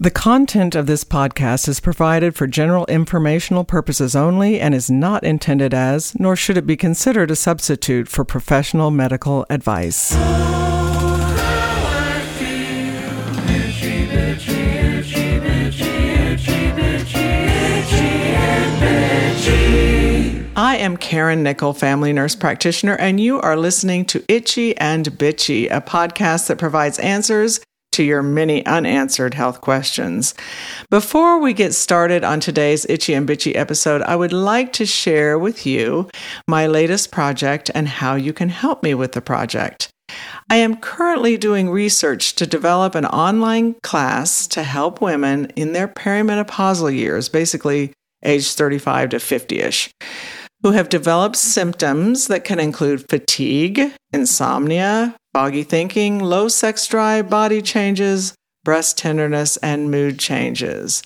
The content of this podcast is provided for general informational purposes only and is not intended as, nor should it be considered a substitute for professional medical advice. I am Karen Nickel, family nurse practitioner, and you are listening to Itchy and Bitchy, a podcast that provides answers to your many unanswered health questions. Before we get started on today's Itchy and Bitchy episode, I would like to share with you my latest project and how you can help me with the project. I am currently doing research to develop an online class to help women in their perimenopausal years, basically age 35 to 50 ish, who have developed symptoms that can include fatigue, insomnia, foggy thinking, low sex drive, body changes, breast tenderness, and mood changes.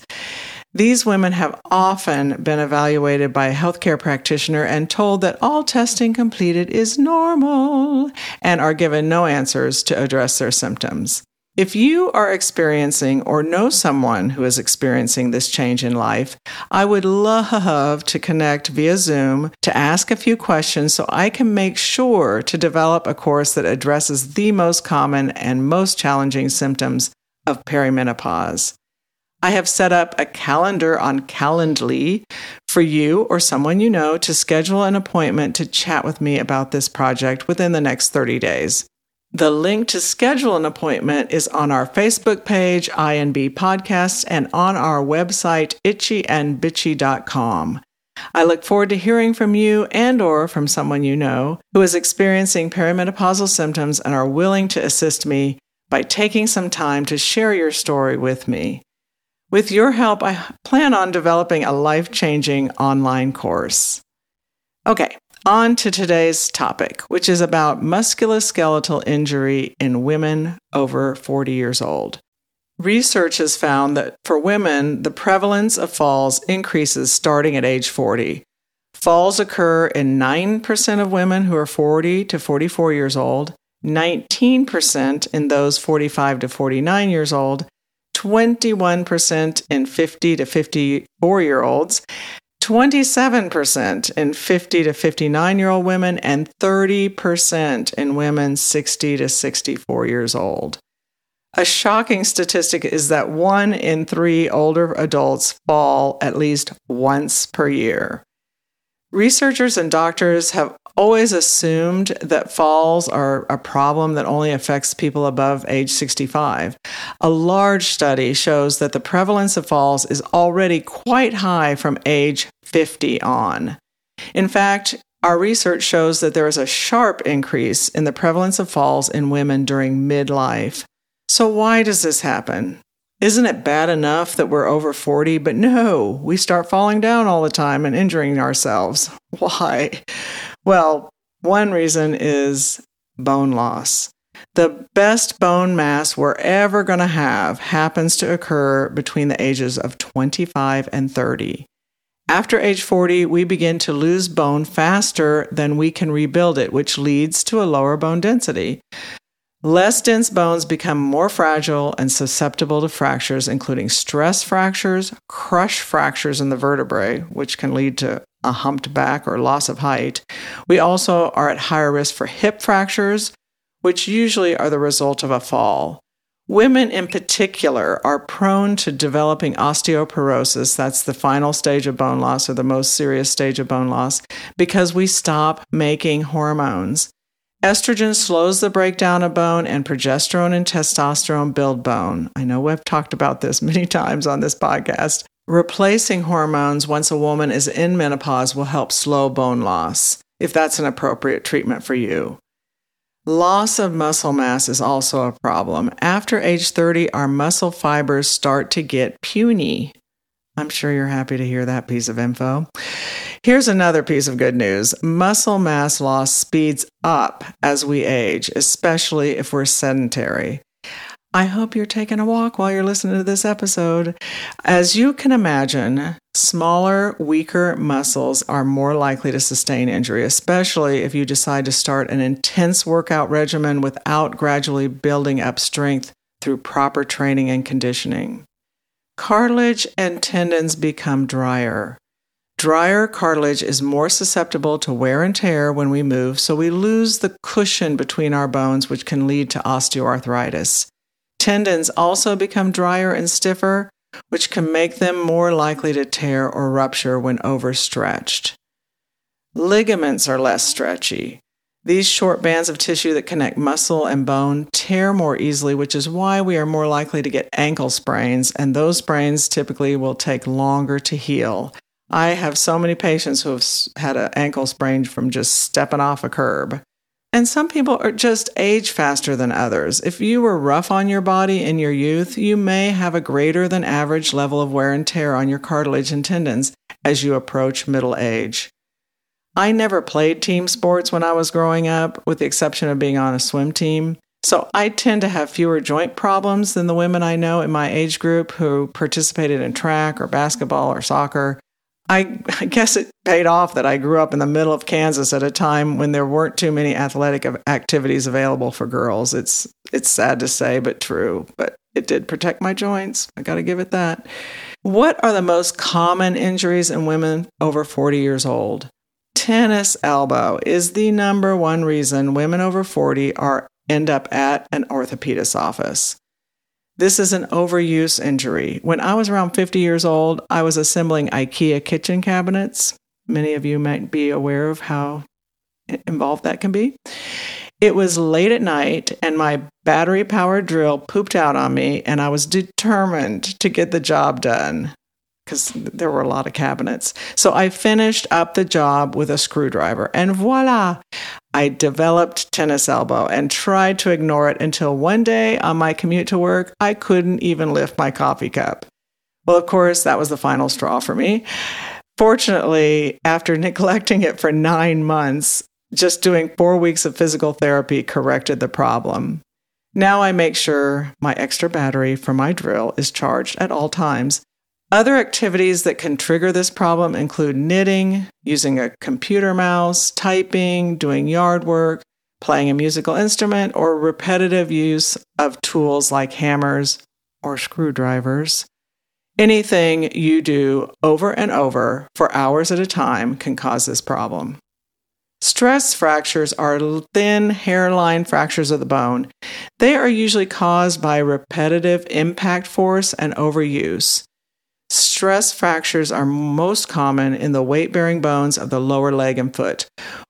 These women have often been evaluated by a healthcare practitioner and told that all testing completed is normal and are given no answers to address their symptoms. If you are experiencing or know someone who is experiencing this change in life, I would love to connect via Zoom to ask a few questions so I can make sure to develop a course that addresses the most common and most challenging symptoms of perimenopause. I have set up a calendar on Calendly for you or someone you know to schedule an appointment to chat with me about this project within the next 30 days. The link to schedule an appointment is on our Facebook page, INB Podcasts, and on our website, itchyandbitchy.com. I look forward to hearing from you and or from someone you know who is experiencing perimenopausal symptoms and are willing to assist me by taking some time to share your story with me. With your help, I plan on developing a life-changing online course. Okay, on to today's topic, which is about musculoskeletal injury in women over 40 years old. Research has found that for women, the prevalence of falls increases starting at age 40. Falls occur in 9% of women who are 40 to 44 years old, 19% in those 45 to 49 years old, 21% in 50 to 54 year olds, 27% in 50 to 59 year old women, and 30% in women 60 to 64 years old. A shocking statistic is that one in three older adults fall at least once per year. Researchers and doctors have always assumed that falls are a problem that only affects people above age 65. A large study shows that the prevalence of falls is already quite high from age 50 on. In fact, our research shows that there is a sharp increase in the prevalence of falls in women during midlife. So, why does this happen? Isn't it bad enough that we're over 40? But no, we start falling down all the time and injuring ourselves. Why? Well, one reason is bone loss. The best bone mass we're ever going to have happens to occur between the ages of 25 and 30. After age 40, we begin to lose bone faster than we can rebuild it, which leads to a lower bone density. Less dense bones become more fragile and susceptible to fractures, including stress fractures, crush fractures in the vertebrae, which can lead to a humped back or loss of height. We also are at higher risk for hip fractures, which usually are the result of a fall. Women in particular are prone to developing osteoporosis. That's the final stage of bone loss or the most serious stage of bone loss because we stop making hormones. Estrogen slows the breakdown of bone, and progesterone and testosterone build bone. I know we've talked about this many times on this podcast. Replacing hormones once a woman is in menopause will help slow bone loss if that's an appropriate treatment for you. Loss of muscle mass is also a problem. After age 30, our muscle fibers start to get puny. I'm sure you're happy to hear that piece of info. Here's another piece of good news muscle mass loss speeds up as we age, especially if we're sedentary. I hope you're taking a walk while you're listening to this episode. As you can imagine, smaller, weaker muscles are more likely to sustain injury, especially if you decide to start an intense workout regimen without gradually building up strength through proper training and conditioning. Cartilage and tendons become drier. Drier cartilage is more susceptible to wear and tear when we move, so we lose the cushion between our bones, which can lead to osteoarthritis. Tendons also become drier and stiffer, which can make them more likely to tear or rupture when overstretched. Ligaments are less stretchy. These short bands of tissue that connect muscle and bone tear more easily, which is why we are more likely to get ankle sprains, and those sprains typically will take longer to heal. I have so many patients who have had an ankle sprain from just stepping off a curb. And some people are just age faster than others. If you were rough on your body in your youth, you may have a greater than average level of wear and tear on your cartilage and tendons as you approach middle age. I never played team sports when I was growing up, with the exception of being on a swim team. So I tend to have fewer joint problems than the women I know in my age group who participated in track or basketball or soccer. I, I, guess it paid off that I grew up in the middle of Kansas at a time when there weren't too many athletic activities available for girls. It's it's sad to say, but true. But it did protect my joints. I got to give it that. What are the most common injuries in women over 40 years old? Tennis elbow is the number one reason women over 40 are end up at an orthopedist's office. This is an overuse injury. When I was around 50 years old, I was assembling IKEA kitchen cabinets. Many of you might be aware of how involved that can be. It was late at night, and my battery powered drill pooped out on me, and I was determined to get the job done because there were a lot of cabinets. So I finished up the job with a screwdriver, and voila, I developed tennis elbow and tried to ignore it until one day on my commute to work, I couldn't even lift my coffee cup. Well, of course, that was the final straw for me. Fortunately, after neglecting it for nine months, just doing four weeks of physical therapy corrected the problem. Now I make sure my extra battery for my drill is charged at all times other activities that can trigger this problem include knitting, using a computer mouse, typing, doing yard work, playing a musical instrument, or repetitive use of tools like hammers or screwdrivers. Anything you do over and over for hours at a time can cause this problem. Stress fractures are thin hairline fractures of the bone. They are usually caused by repetitive impact force and overuse. Stress fractures are most common in the weight bearing bones of the lower leg and foot.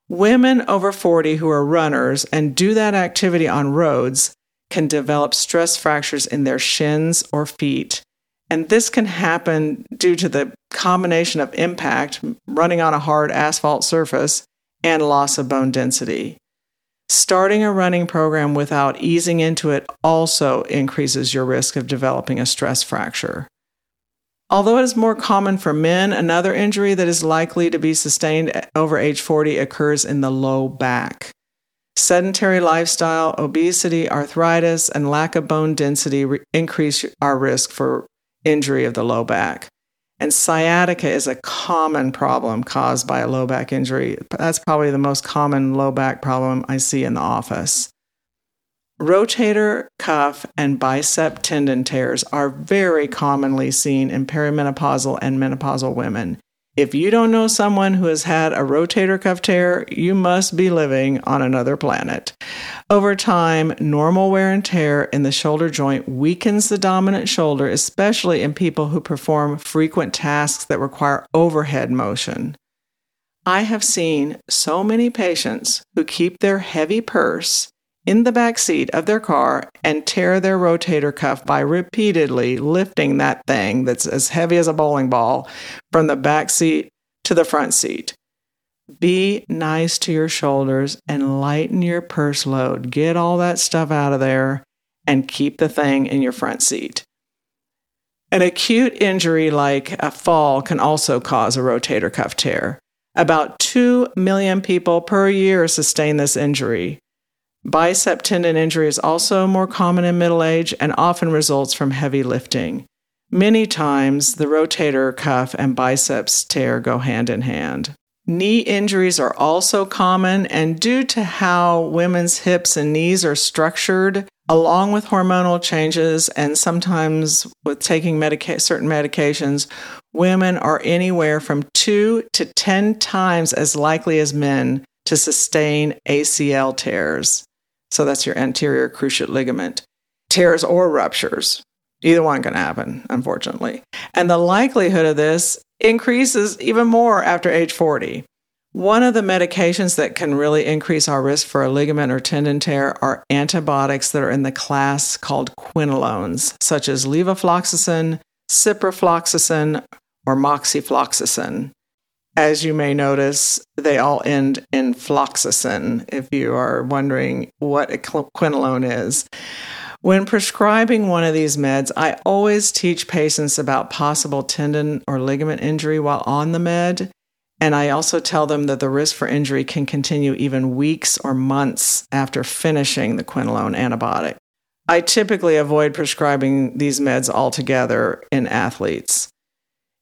Women over 40 who are runners and do that activity on roads can develop stress fractures in their shins or feet. And this can happen due to the combination of impact, running on a hard asphalt surface, and loss of bone density. Starting a running program without easing into it also increases your risk of developing a stress fracture. Although it is more common for men, another injury that is likely to be sustained over age 40 occurs in the low back. Sedentary lifestyle, obesity, arthritis, and lack of bone density re- increase our risk for injury of the low back. And sciatica is a common problem caused by a low back injury. That's probably the most common low back problem I see in the office. Rotator cuff and bicep tendon tears are very commonly seen in perimenopausal and menopausal women. If you don't know someone who has had a rotator cuff tear, you must be living on another planet. Over time, normal wear and tear in the shoulder joint weakens the dominant shoulder, especially in people who perform frequent tasks that require overhead motion. I have seen so many patients who keep their heavy purse in the back seat of their car and tear their rotator cuff by repeatedly lifting that thing that's as heavy as a bowling ball from the back seat to the front seat. Be nice to your shoulders and lighten your purse load. Get all that stuff out of there and keep the thing in your front seat. An acute injury like a fall can also cause a rotator cuff tear. About 2 million people per year sustain this injury. Bicep tendon injury is also more common in middle age and often results from heavy lifting. Many times, the rotator cuff and biceps tear go hand in hand. Knee injuries are also common, and due to how women's hips and knees are structured, along with hormonal changes and sometimes with taking medica- certain medications, women are anywhere from two to 10 times as likely as men to sustain ACL tears. So that's your anterior cruciate ligament. Tears or ruptures. Either one can happen, unfortunately. And the likelihood of this increases even more after age 40. One of the medications that can really increase our risk for a ligament or tendon tear are antibiotics that are in the class called quinolones, such as levofloxacin, ciprofloxacin, or moxifloxacin. As you may notice, they all end in floxacin if you are wondering what a quinolone is. When prescribing one of these meds, I always teach patients about possible tendon or ligament injury while on the med. And I also tell them that the risk for injury can continue even weeks or months after finishing the quinolone antibiotic. I typically avoid prescribing these meds altogether in athletes.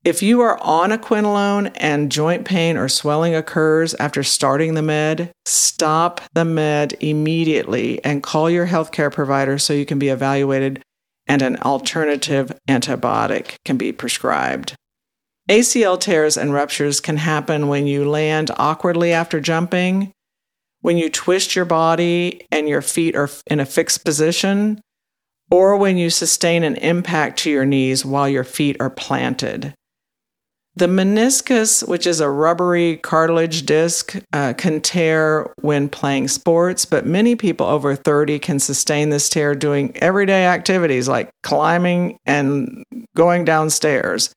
If you are on a quinolone and joint pain or swelling occurs after starting the med, stop the med immediately and call your healthcare provider so you can be evaluated and an alternative antibiotic can be prescribed. ACL tears and ruptures can happen when you land awkwardly after jumping, when you twist your body and your feet are in a fixed position, or when you sustain an impact to your knees while your feet are planted. The meniscus, which is a rubbery cartilage disc, uh, can tear when playing sports, but many people over 30 can sustain this tear doing everyday activities like climbing and going downstairs,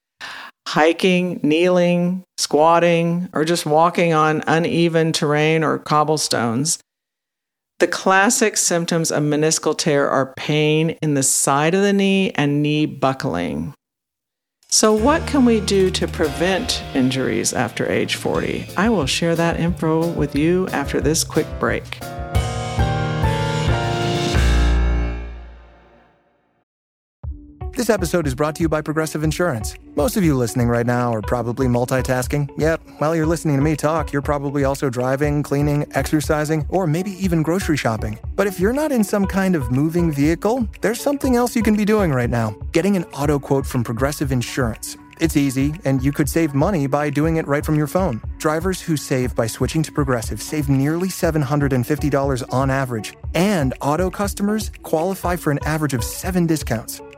hiking, kneeling, squatting, or just walking on uneven terrain or cobblestones. The classic symptoms of meniscal tear are pain in the side of the knee and knee buckling. So, what can we do to prevent injuries after age 40? I will share that info with you after this quick break. This episode is brought to you by Progressive Insurance. Most of you listening right now are probably multitasking. Yep, while you're listening to me talk, you're probably also driving, cleaning, exercising, or maybe even grocery shopping. But if you're not in some kind of moving vehicle, there's something else you can be doing right now getting an auto quote from Progressive Insurance. It's easy, and you could save money by doing it right from your phone. Drivers who save by switching to Progressive save nearly $750 on average, and auto customers qualify for an average of seven discounts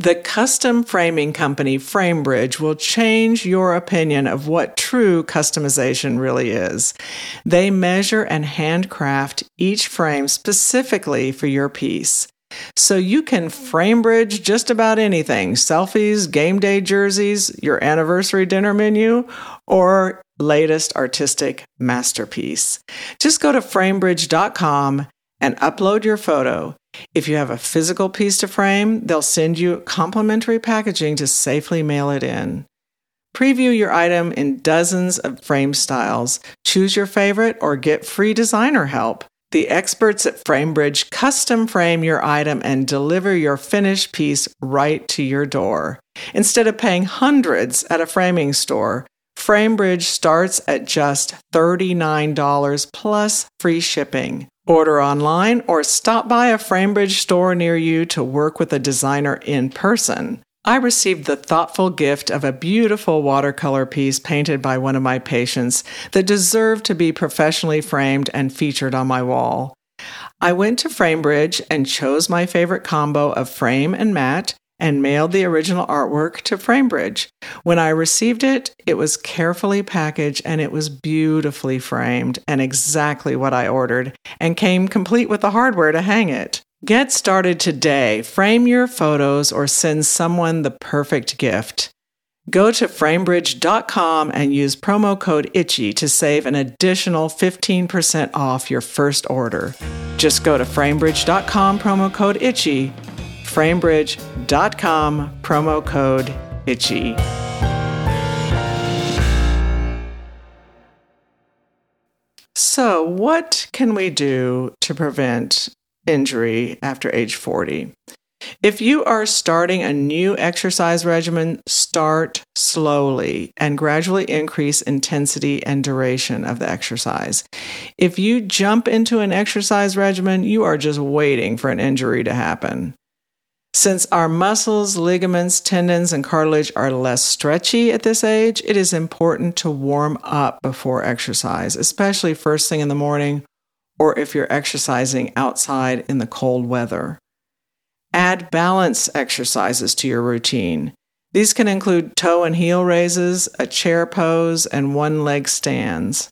The custom framing company Framebridge will change your opinion of what true customization really is. They measure and handcraft each frame specifically for your piece. So you can frame bridge just about anything selfies, game day jerseys, your anniversary dinner menu, or latest artistic masterpiece. Just go to framebridge.com and upload your photo. If you have a physical piece to frame, they'll send you complimentary packaging to safely mail it in. Preview your item in dozens of frame styles, choose your favorite, or get free designer help. The experts at FrameBridge custom frame your item and deliver your finished piece right to your door. Instead of paying hundreds at a framing store, FrameBridge starts at just $39 plus free shipping. Order online or stop by a FrameBridge store near you to work with a designer in person. I received the thoughtful gift of a beautiful watercolor piece painted by one of my patients that deserved to be professionally framed and featured on my wall. I went to Framebridge and chose my favorite combo of frame and matte and mailed the original artwork to Framebridge. When I received it, it was carefully packaged and it was beautifully framed and exactly what I ordered and came complete with the hardware to hang it. Get started today. Frame your photos or send someone the perfect gift. Go to framebridge.com and use promo code ITCHY to save an additional 15% off your first order. Just go to framebridge.com, promo code ITCHY, framebridge.com, promo code ITCHY. So, what can we do to prevent injury after age 40. If you are starting a new exercise regimen, start slowly and gradually increase intensity and duration of the exercise. If you jump into an exercise regimen, you are just waiting for an injury to happen. Since our muscles, ligaments, tendons, and cartilage are less stretchy at this age, it is important to warm up before exercise, especially first thing in the morning or if you're exercising outside in the cold weather. Add balance exercises to your routine. These can include toe and heel raises, a chair pose, and one leg stands.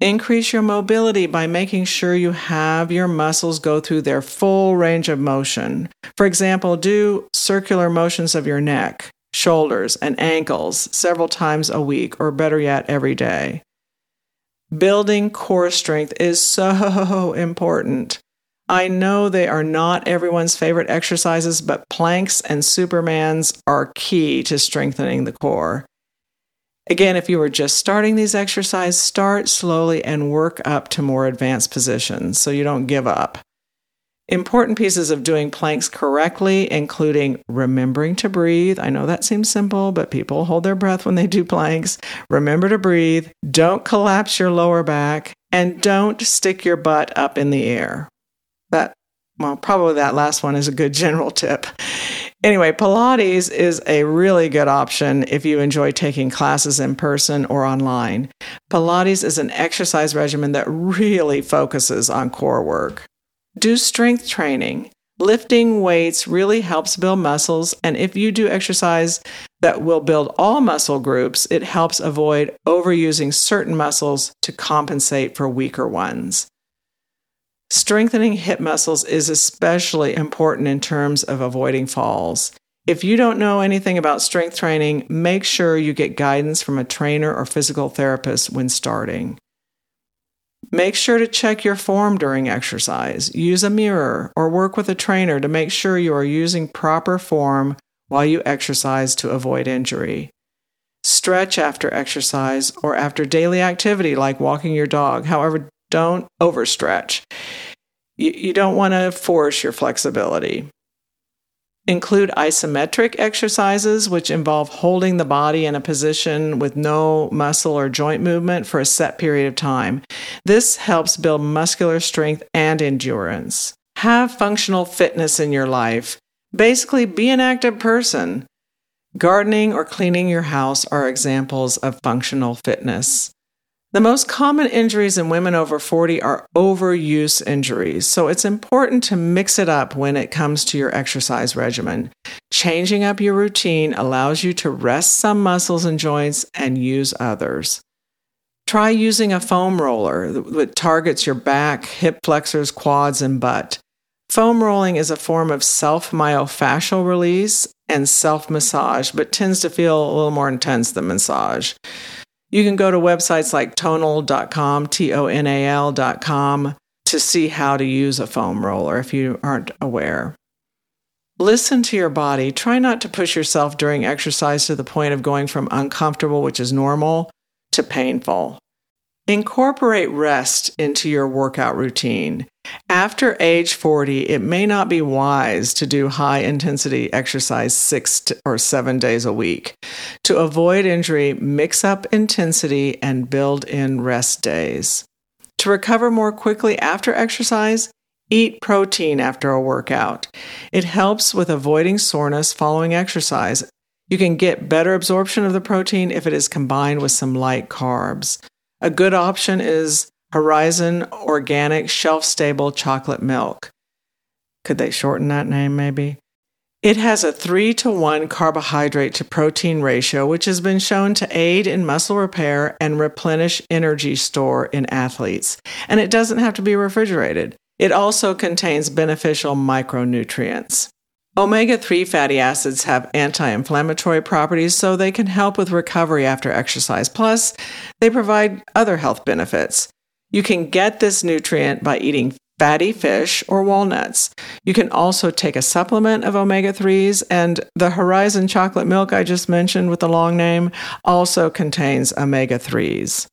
Increase your mobility by making sure you have your muscles go through their full range of motion. For example, do circular motions of your neck, shoulders, and ankles several times a week, or better yet, every day. Building core strength is so important. I know they are not everyone's favorite exercises, but planks and Supermans are key to strengthening the core. Again, if you are just starting these exercises, start slowly and work up to more advanced positions so you don't give up. Important pieces of doing planks correctly, including remembering to breathe. I know that seems simple, but people hold their breath when they do planks. Remember to breathe. Don't collapse your lower back and don't stick your butt up in the air. That, well, probably that last one is a good general tip. Anyway, Pilates is a really good option if you enjoy taking classes in person or online. Pilates is an exercise regimen that really focuses on core work. Do strength training. Lifting weights really helps build muscles, and if you do exercise that will build all muscle groups, it helps avoid overusing certain muscles to compensate for weaker ones. Strengthening hip muscles is especially important in terms of avoiding falls. If you don't know anything about strength training, make sure you get guidance from a trainer or physical therapist when starting. Make sure to check your form during exercise. Use a mirror or work with a trainer to make sure you are using proper form while you exercise to avoid injury. Stretch after exercise or after daily activity like walking your dog. However, don't overstretch. You, you don't want to force your flexibility. include isometric exercises, which involve holding the body in a position with no muscle or joint movement for a set period of time. This helps build muscular strength and endurance. Have functional fitness in your life. Basically, be an active person. Gardening or cleaning your house are examples of functional fitness. The most common injuries in women over 40 are overuse injuries, so it's important to mix it up when it comes to your exercise regimen. Changing up your routine allows you to rest some muscles and joints and use others. Try using a foam roller that targets your back, hip flexors, quads, and butt. Foam rolling is a form of self myofascial release and self massage, but tends to feel a little more intense than massage. You can go to websites like tonal.com, T O N A L.com, to see how to use a foam roller if you aren't aware. Listen to your body. Try not to push yourself during exercise to the point of going from uncomfortable, which is normal, to painful. Incorporate rest into your workout routine. After age 40, it may not be wise to do high intensity exercise six or seven days a week. To avoid injury, mix up intensity and build in rest days. To recover more quickly after exercise, eat protein after a workout. It helps with avoiding soreness following exercise. You can get better absorption of the protein if it is combined with some light carbs. A good option is Horizon Organic Shelf Stable Chocolate Milk. Could they shorten that name maybe? It has a 3 to 1 carbohydrate to protein ratio, which has been shown to aid in muscle repair and replenish energy store in athletes. And it doesn't have to be refrigerated. It also contains beneficial micronutrients. Omega 3 fatty acids have anti inflammatory properties, so they can help with recovery after exercise. Plus, they provide other health benefits. You can get this nutrient by eating fatty fish or walnuts. You can also take a supplement of omega 3s, and the Horizon chocolate milk I just mentioned with the long name also contains omega 3s.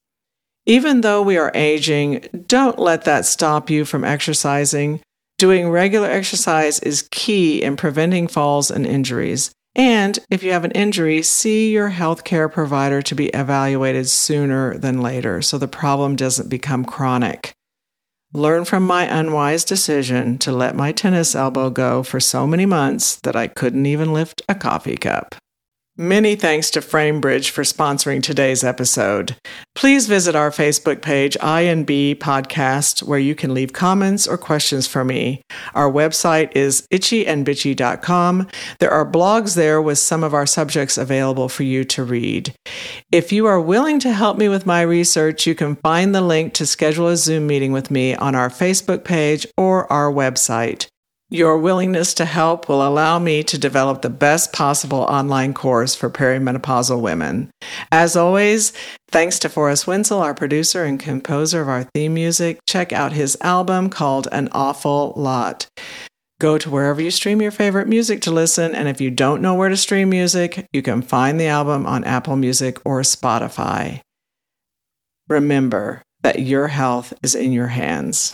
Even though we are aging, don't let that stop you from exercising. Doing regular exercise is key in preventing falls and injuries. And if you have an injury, see your healthcare provider to be evaluated sooner than later so the problem doesn't become chronic. Learn from my unwise decision to let my tennis elbow go for so many months that I couldn't even lift a coffee cup. Many thanks to FrameBridge for sponsoring today's episode. Please visit our Facebook page, INB Podcast, where you can leave comments or questions for me. Our website is itchyandbitchy.com. There are blogs there with some of our subjects available for you to read. If you are willing to help me with my research, you can find the link to schedule a Zoom meeting with me on our Facebook page or our website. Your willingness to help will allow me to develop the best possible online course for perimenopausal women. As always, thanks to Forrest Wenzel, our producer and composer of our theme music. Check out his album called An Awful Lot. Go to wherever you stream your favorite music to listen, and if you don't know where to stream music, you can find the album on Apple Music or Spotify. Remember that your health is in your hands.